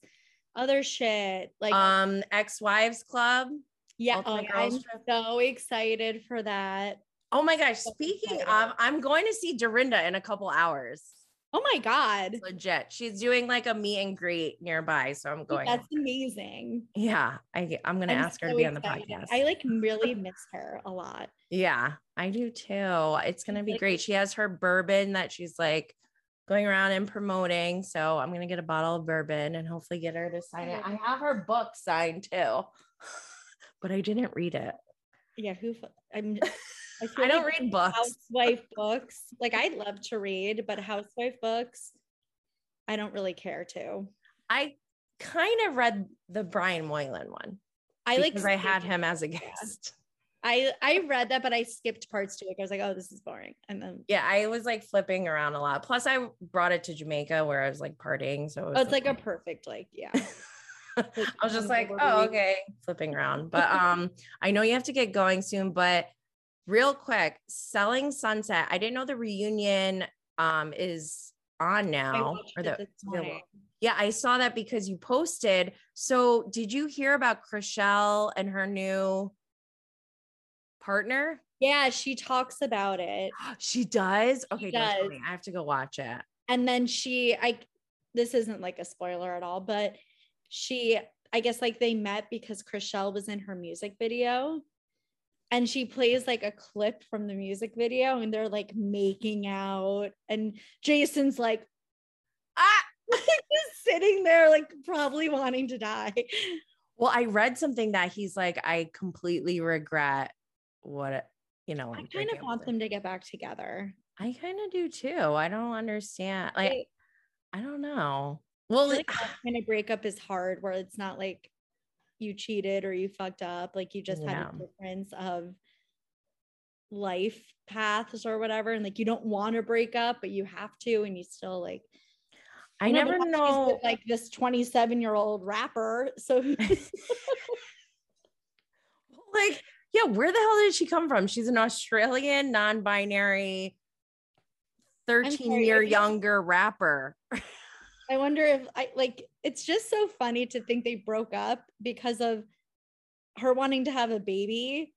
other shit. Like Um, Ex-Wives Club. yeah, oh, I'm Trip. so excited for that. Oh my gosh. Speaking of, I'm going to see Dorinda in a couple hours. Oh my god. Legit. She's doing like a meet and greet nearby. So I'm oh, going. That's amazing. yeah. I, I'm going to ask her to so be on the podcast. I like really miss her a lot. Yeah, I do too. It's gonna be like- great. She has her bourbon that she's like going around and promoting. So I'm gonna get a bottle of bourbon and hopefully get her to sign it. I have her book signed too, but I didn't read it. Yeah, who I'm I, I don't like read books. housewife books. Like I'd love to read, but housewife books, I don't really care to. I kind of read the Brian Moylan one. I like because I had him as a guest. I I read that, but I skipped parts to it. I was like, oh, this is boring. And then Yeah, I was like flipping around a lot. Plus, I brought it to Jamaica where I was like partying. So it was oh, it's like a perfect, like, yeah. I was just like, oh, okay, flipping around. But um, I know you have to get going soon, but real quick, selling sunset. I didn't know the reunion um is on now. Or the, the- yeah, I saw that because you posted. So did you hear about Chrishell and her new partner? Yeah, she talks about it. She does. Okay, don't does. I have to go watch it. and then she i this isn't like a spoiler at all but she i guess like they met because Chrishell was in her music video and she plays like a clip from the music video and they're like making out and jason's like Ah, just sitting there like probably wanting to die well, I read something that he's like, I completely regret what you know. i kind of want them to get back together I kind of do too. I don't understand. Like, I- I don't know. Well, like that kind of breakup is hard where it's not like you cheated or you fucked up like you just had a difference of life paths or whatever and like you don't want to break up but you have to and you still like I never know. like this 27 year old rapper so like Yeah, where the hell did she come from? She's an Australian non-binary 13 sorry, year younger rapper. I wonder if I like it's just so funny to think they broke up because of her wanting to have a baby.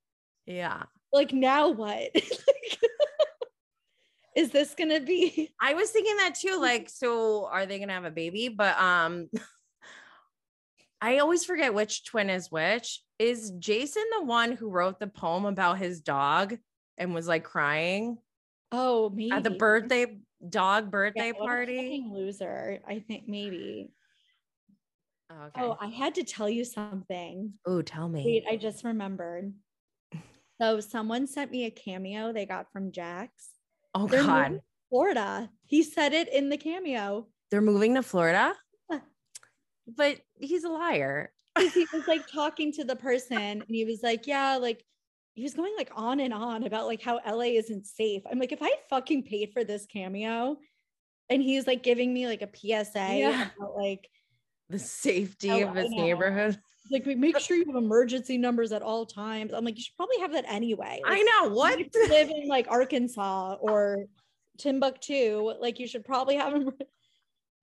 Yeah. Like now what? Like, is this gonna be I was thinking that too. Like, so are they gonna have a baby? But um I always forget which twin is which. Is Jason the one who wrote the poem about his dog and was like crying oh maybe at the birthday dog birthday a party? loser? I think maybe. Oh, okay. Oh, I had to tell you something. Oh, tell me. Wait, I just remembered. So someone sent me a cameo they got from Jax. oh They're God. Florida. He said it in the cameo. They're moving to Florida. Yeah. But he's a liar. he was like talking to the person and he was like, Yeah, like he was going like on and on about like how LA isn't safe. I'm like, if I fucking paid for this cameo and he's like giving me like a PSA Yeah. about like The safety Oh, of his neighborhood. like we make sure you have emergency numbers at all times. I'm like, you should probably have that anyway. Like, I know what. live in like Arkansas or Timbuktu, like you should probably have them.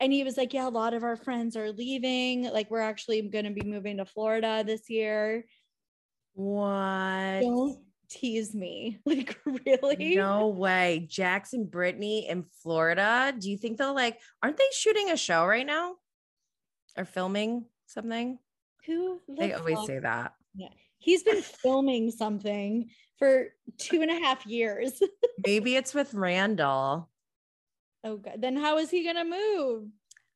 And he was like, Yeah, a lot of our friends are leaving. Like, we're actually going to be moving to Florida this year. What? Tease me. Like, really? No way. Jackson Brittany in Florida. Do you think they'll like, aren't they shooting a show right now? Or filming something? Who the They always say that. Yeah. He's been filming something for two and a half years. Maybe it's with Randall. oh, God. Then how is he going to move?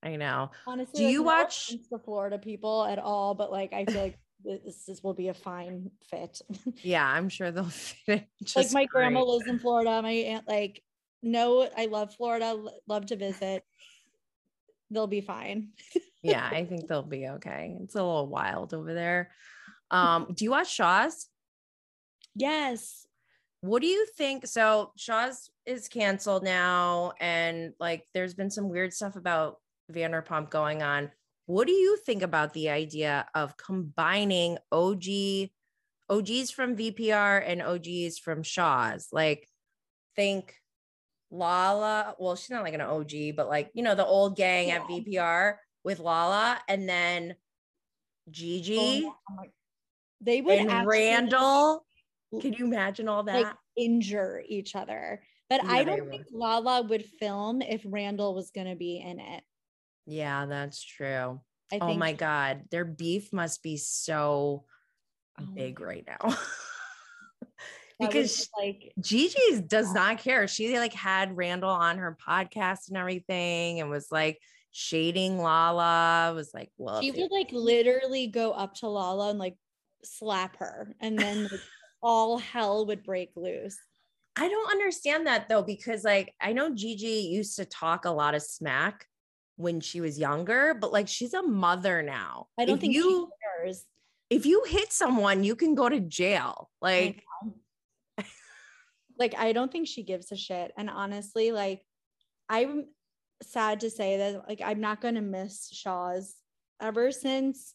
I know. Honestly, Do like, you watch- the Florida people at all? But like, I feel like this, this will be a fine fit. Yeah, I'm sure they'll fit it. like my grandma lives in Florida. My aunt, like, no, I love Florida. Love to visit. They'll be fine. yeah, I think they'll be okay. It's a little wild over there. Um, do you watch Shahs? Yes. What do you think? So Shahs is canceled now, and like there's been some weird stuff about Vanderpump going on. What do you think about the idea of combining OG OGs from VPR and OGs from Shahs? Like, think Lala. Well, she's not like an OG, but like you know the old gang at VPR with Lala, and then GG Oh my- They would and actually, Randall. Can you imagine all that? like injure each other. But Yeah, I don't think Lala would film if Randall was going to be in it. Yeah, that's true. I Oh think my God. Their beef must be so Oh big right now. because like GG does not care. She like had Randall on her podcast and everything and was like shading Lala, was like, well, she would like literally go up to Lala and like slap her, and then like, all hell would break loose. I don't understand that though, because like I know GG used to talk a lot of smack when she was younger, but like she's a mother now. I don't If think you she cares. if you hit someone, you can go to jail. Like Like I don't think she gives a shit. And honestly, like I'm sad to say that like I'm not gonna miss Shahs ever since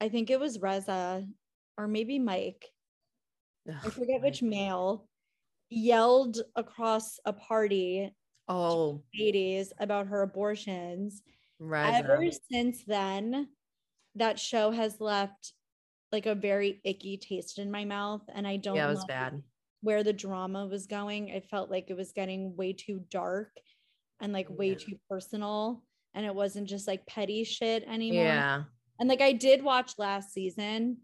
I think it was Reza or maybe Mike. I forget which male yelled across a party Oh, ladies about her abortions. Right. Ever since then, that show has left like a very icky taste in my mouth. And I don't yeah, it was know bad. where the drama was going. It felt like it was getting way too dark and like way Yeah. too personal. And it wasn't just like petty shit anymore. Yeah. And like I did watch last season.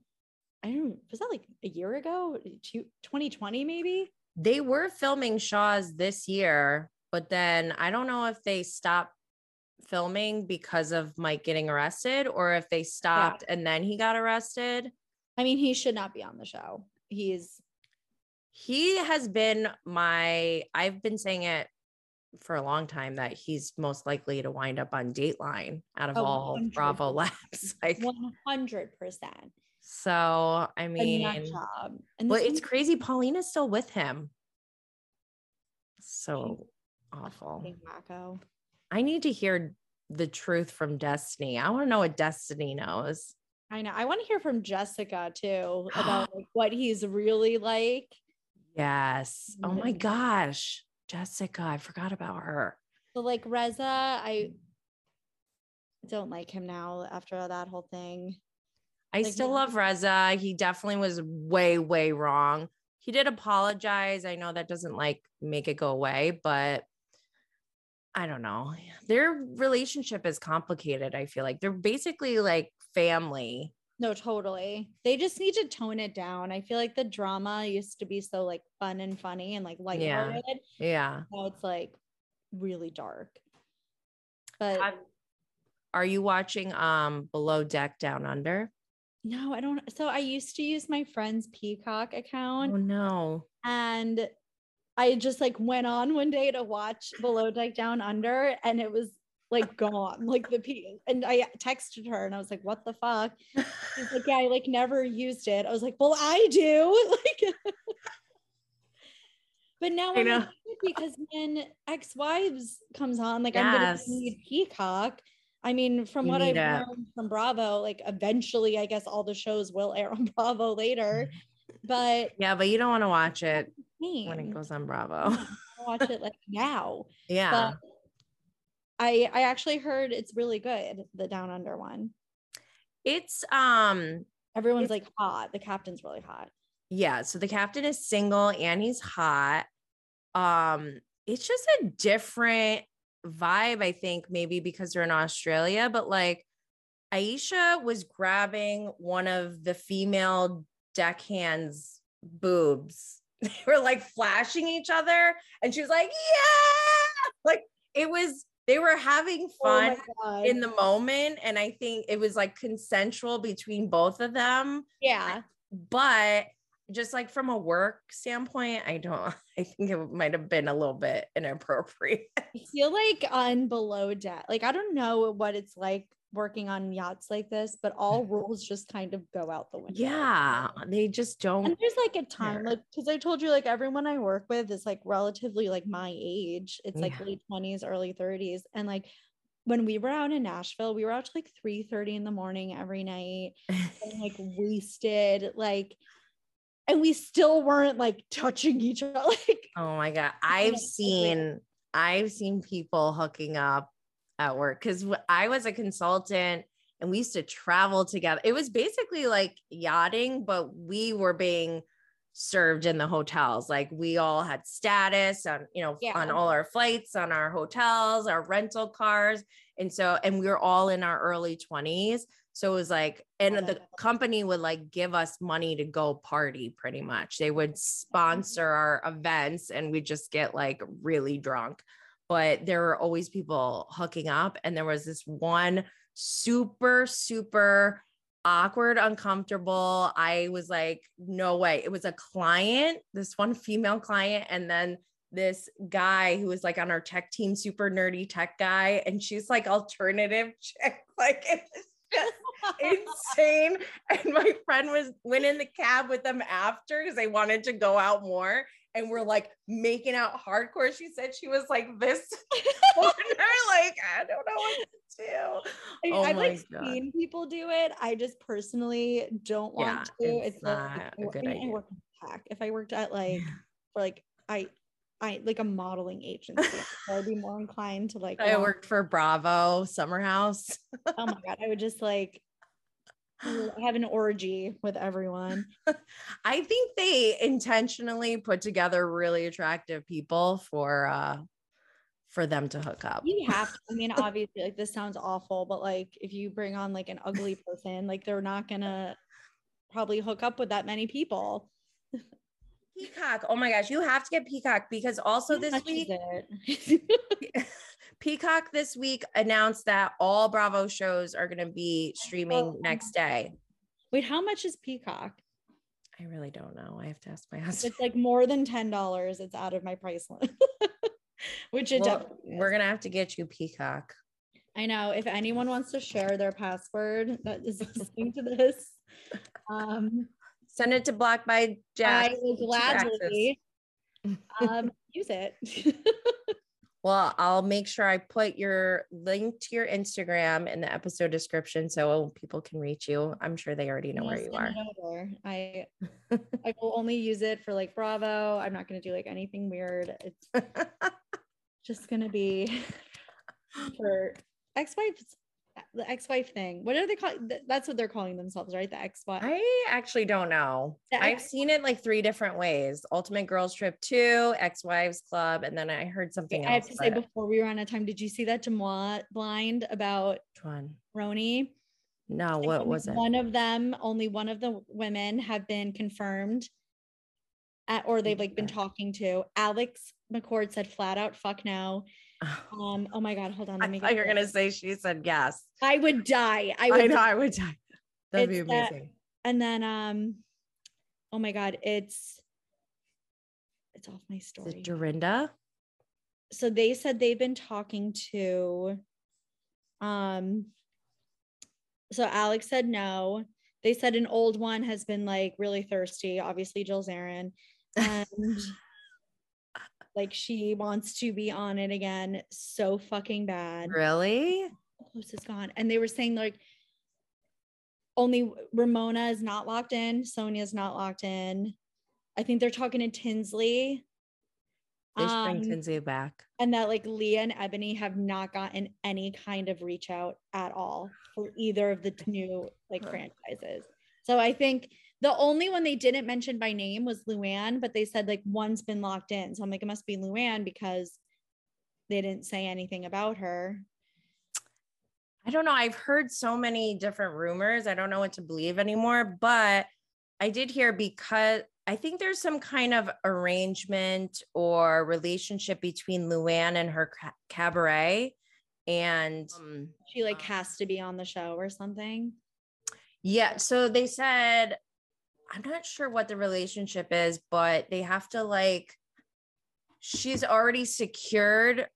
I don't was that like a year ago? Two- 2020 maybe? They were filming Shahs this year, but then I don't know if they stopped filming because of Mike getting arrested or if they stopped and then he got arrested. I mean, he should not be on the show. He's He has been my, I've been saying it for a long time that he's most likely to wind up on Dateline out of Oh, all 100%. Bravo labs. Like, 100% so I mean, Well, it's crazy. Paulina's still with him. So awful. wacko. I need to hear the truth from Destiney. I want to know what Destiney knows. I know. I want to hear from Jessica too about like what he's really like. Yes. Oh my Mhm. gosh. Jessica, I forgot about her. So like Reza, I don't like him now after that whole thing. I Like, still love Reza. He definitely was way, way wrong. He did apologize. I know that doesn't like make it go away, but I don't know. Their relationship is complicated. I feel like they're basically like family. No, totally. They just need to tone it down. I feel like the drama used to be so like fun and funny and like lighthearted. Yeah. Now it's like really dark. But Have- Are you watching um Below Deck Down Under? no, I don't. So I used to use my friend's Peacock account Oh no. and I just like went on one day to watch Below Deck Down Under and it was like gone, like the P. And I texted her and I was like, what the fuck? She's like, yeah, I like never used it. I was like, well, I do. Like, but now I I'm know. because when Ex Wives comes on, like I'm gonna need Peacock. I mean, from You what I've learned from Bravo, like eventually, I guess all the shows will air on Bravo later. Mm-hmm. But Yeah, but you don't want to watch it when it goes on Bravo. Watch it like now. Yeah. But I I actually heard it's really good, the Down Under one. It's um Everyone's It's- like hot. The captain's really hot. yeah, so the captain is single and he's hot. Um it's just a different vibe I think maybe because they're in Australia, but like Aesha was grabbing one of the female deckhands boobs. They were like flashing each other and she was like, "Yeah!" Like it was they were having oh fun Oh in the moment and i think it was like consensual between both of them yeah. but just like from a work standpoint i don't i think it might have been a little bit inappropriate I feel like on below deck, like I don't know what it's like working on yachts like this, but all rules just kind of go out the window. yeah they just don't And there's like a time, care. like because I told you, like everyone I work with is like relatively like my age. It's like Yeah. late 20s, early 30s. And like when we were out in Nashville, we were out to like 3 30 in the morning every night, and like wasted, like and we still weren't like touching each other. Like oh my god i've seen i've seen people hooking up at work because i was a consultant and we used to travel together. It was basically like yachting but we were being served in the hotels. Like we all had status on you know Yeah. on all our flights on our hotels our rental cars. And so and we were all in our early 20s so it was like and the company would like give us money to go party pretty much. They would mm-hmm. sponsor our events and we just get like really drunk but there were always people hooking up and there was this one super super awkward uncomfortable i was like no way. It was a client this one female client and then this guy who was like on our tech team super nerdy tech guy and she's like alternative chick like it was just insane and my friend was went in the cab with them after because they wanted to go out more and we're like making out hardcore she said she was like this like i don't know what to do I, Oh I've my like God. seen people do it. I just personally don't want Yeah, to. it's like, not if a good I mean, I work in tech. If I worked at like, for like I, I like a modeling agency, I'd be more inclined to like. i worked for bravo summer house Oh my god, I would just like have an orgy with everyone. i think they intentionally put together really attractive people for uh for them to hook up You have to. I mean, obviously, like this sounds awful, but like if you bring on like an ugly person, like they're not gonna probably hook up with that many people. peacock oh my gosh you have to get peacock because also How this week? Peacock this week announced that all Bravo shows are going to be streaming Oh, next day. Wait, how much is Peacock? I really don't know. I have to ask my husband. it's like more than ten dollars, it's out of my price limit. Which it Well, we're going to have to get you Peacock. I know. If anyone wants to share their password that is listening to this, um, Send it to Blocked by Jax. I will gladly um, use it. Well, I'll make sure I put your link to your Instagram in the episode description so people can reach you. I'm sure they already know where you are. I I will only use it for like Bravo. I'm not gonna do like anything weird. It's just gonna be for ex-wives the ex-wife thing. What are they calling? That's what they're calling themselves, right? The ex-wife. I actually don't know. The I've seen it like three different ways Ultimate Girls Trip 2, Ex Wives Club, and then I heard something else. I have to say but- before we run out of time, did you see that Deuxmoi blind about? RHONY? No, what was it? One of them, only one of the women have been confirmed, at, or they've like been talking to. Alex McCord said flat out, "Fuck no." Um. Oh my God. Hold on. I Let me. thought you were gonna say she said yes. I would die. I I, would. know die. I would die. That'd be It's that- amazing. And then um. Oh my God. It's. It's off my Is story. it Dorinda? so they said they've been talking to um so alex said no they said an old one has been like really thirsty obviously jill zarin and like she wants to be on it again so fucking bad Really? post is gone and they were saying like only ramona is not locked in sonja's not locked in i think they're talking to tinsley They should bring Um, Tinsley back. and that like Leah and Ebony have not gotten any kind of reach out at all for either of the new like franchises. So I think the only one they didn't mention by name was Luann, but they said like one's been locked in. So I'm like, it must be Luann because they didn't say anything about her. I don't know. I've heard so many different rumors. I don't know what to believe anymore, but I did hear because I think there's some kind of arrangement or relationship between Luann and her ca- cabaret. And um, She like has to be on the show or something. yeah, so they said, I'm not sure what the relationship is, but they have to like, she's already secured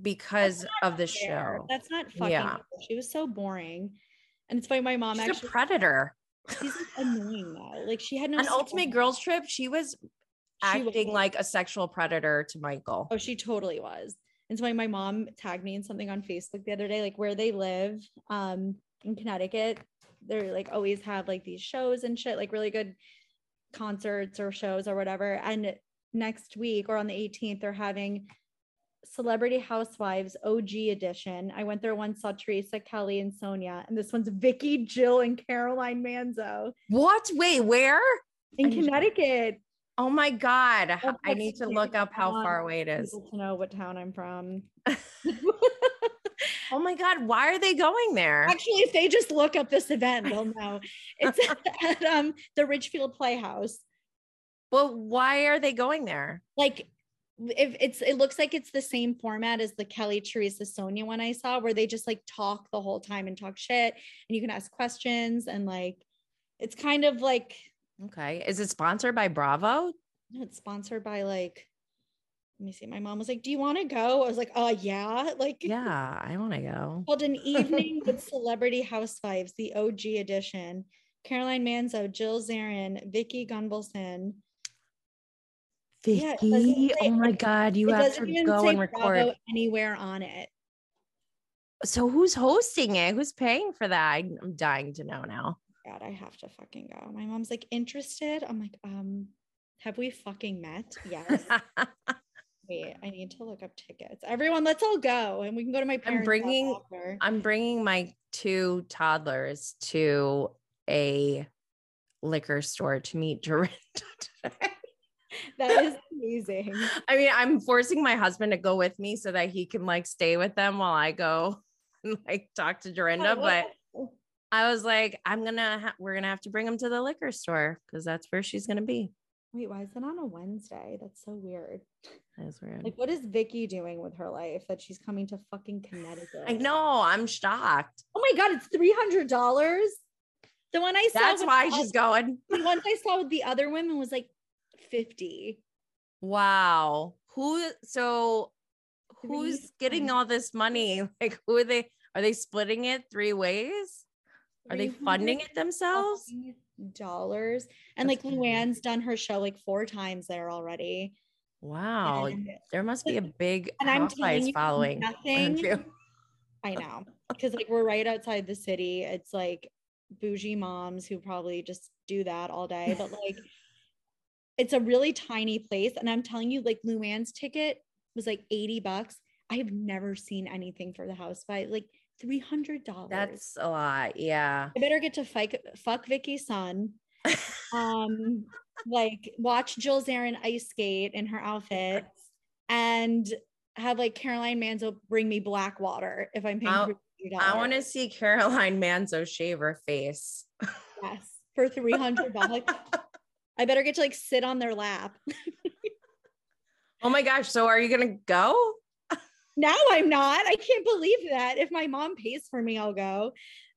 because of the Fair. show. That's not fucking. Yeah. She was so boring. And it's funny, my mom She's a actually predator. she's like annoying though. Like she had no on soul. Ultimate Girls Trip, she was She was- acting like a sexual predator to Michael. Oh, she totally was. And so my mom tagged me in something on Facebook the other day, like where they live um in Connecticut. They're like always have like these shows and shit, like really good concerts or shows or whatever. And next week or on the 18th, they're having Celebrity Housewives OG edition. I went there once, saw Teresa, Kelly, and Sonja. And this one's Vicky, Jill, and Caroline Manzo What? Wait, where? in Connecticut. Oh my God. I need to look up how far away it is. To know what town I'm from. Oh my God. Why are they going there? Actually, if they just look up this event, they'll know. It's at um, the Ridgefield Playhouse. Well, why are they going there? Like, if it's, it looks like it's the same format as the Kelly Teresa Sonja one I saw, where they just like talk the whole time and talk shit, and you can ask questions, and like, it's kind of like, Okay. Is it sponsored by Bravo? no, it's sponsored by like, let me see. My mom was like, "Do you want to go?" I was like, "Oh yeah," like, Yeah, I want to go. called an evening with celebrity housewives, the OG edition. Caroline Manzo, Jill Zarin, Vicky Gunvalson. Yeah, Vicky, say- oh my God. You have to go and record. Bravo anywhere on it. So who's hosting it? Who's paying for that? I'm dying to know now. God, I have to fucking go. My mom's like interested. I'm like, um, have we fucking met? Yes. Wait, I need to look up tickets. Everyone, let's all go, and we can go to my parents. house bringing- I'm bringing my two toddlers to a liquor store to meet Dorinda today. That is amazing. I mean, I'm forcing my husband to go with me so that he can like stay with them while I go and like talk to Dorinda. Oh, But wow. I was like, I'm gonna, ha- we're gonna have to bring him to the liquor store because that's where she's gonna be. Wait, why is it on a Wednesday? That's so weird. That's weird. Like, what is Vicky doing with her life that she's coming to fucking Connecticut? I know. I'm shocked. Oh my god, it's three hundred dollars. The one I saw. That's why the she's going. The ones I saw with the other women was like fifty. Wow. Who? So who's getting all this money? Like, who are they? Are they splitting it three ways? Are they funding it themselves? Dollars and like That's crazy. Luann's done her show like four times there already. Wow. And, There must be a big and I'm telling you, following. nothing. you? I know because like we're right outside the city. It's like bougie moms who probably just do that all day, but like it's a really tiny place. And I'm telling you, like Luann's ticket was like 80 bucks. I have never seen anything for the house by like $300. That's a lot. Yeah. I better get to fuck, fuck Vicky's son. Um, like watch Jill Zarin ice skate in her outfit and have like Caroline Manzo bring me black water if I'm paying. I'll- $300. I want to see Caroline Manzo shave her face. yes for three hundred dollars. I better get to like sit on their lap. Oh my gosh. So are you going to go? Now I'm not. I can't believe that. If my mom pays for me, I'll go.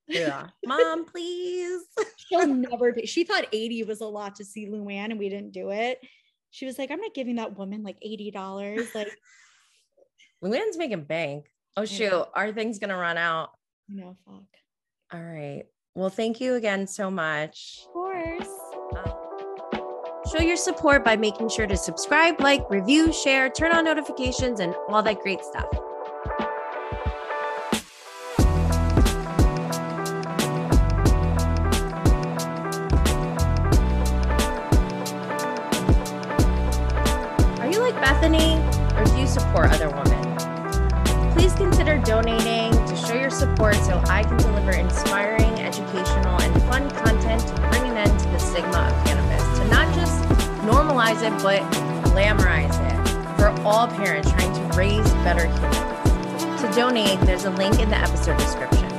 Yeah. Mom, please. She'll never pay. She thought 80 was a lot to see Luann and we didn't do it. She was like, I'm not giving that woman like $80. Like, Luann's making bank. Oh, shoot. Our thing's going to run out. no, fuck. All right. Well, thank you again so much. Of course. Show your support by making sure to subscribe, like, review, share, turn on notifications, and all that great stuff. Are you like Bethany, or do you support other women? Please consider donating to show your support so I can deliver inspiring, educational, and fun content to bring an end to the stigma of cannabis, to not just normalize it, but glamorize it for all parents trying to raise better humans. To donate, there's a link in the episode description.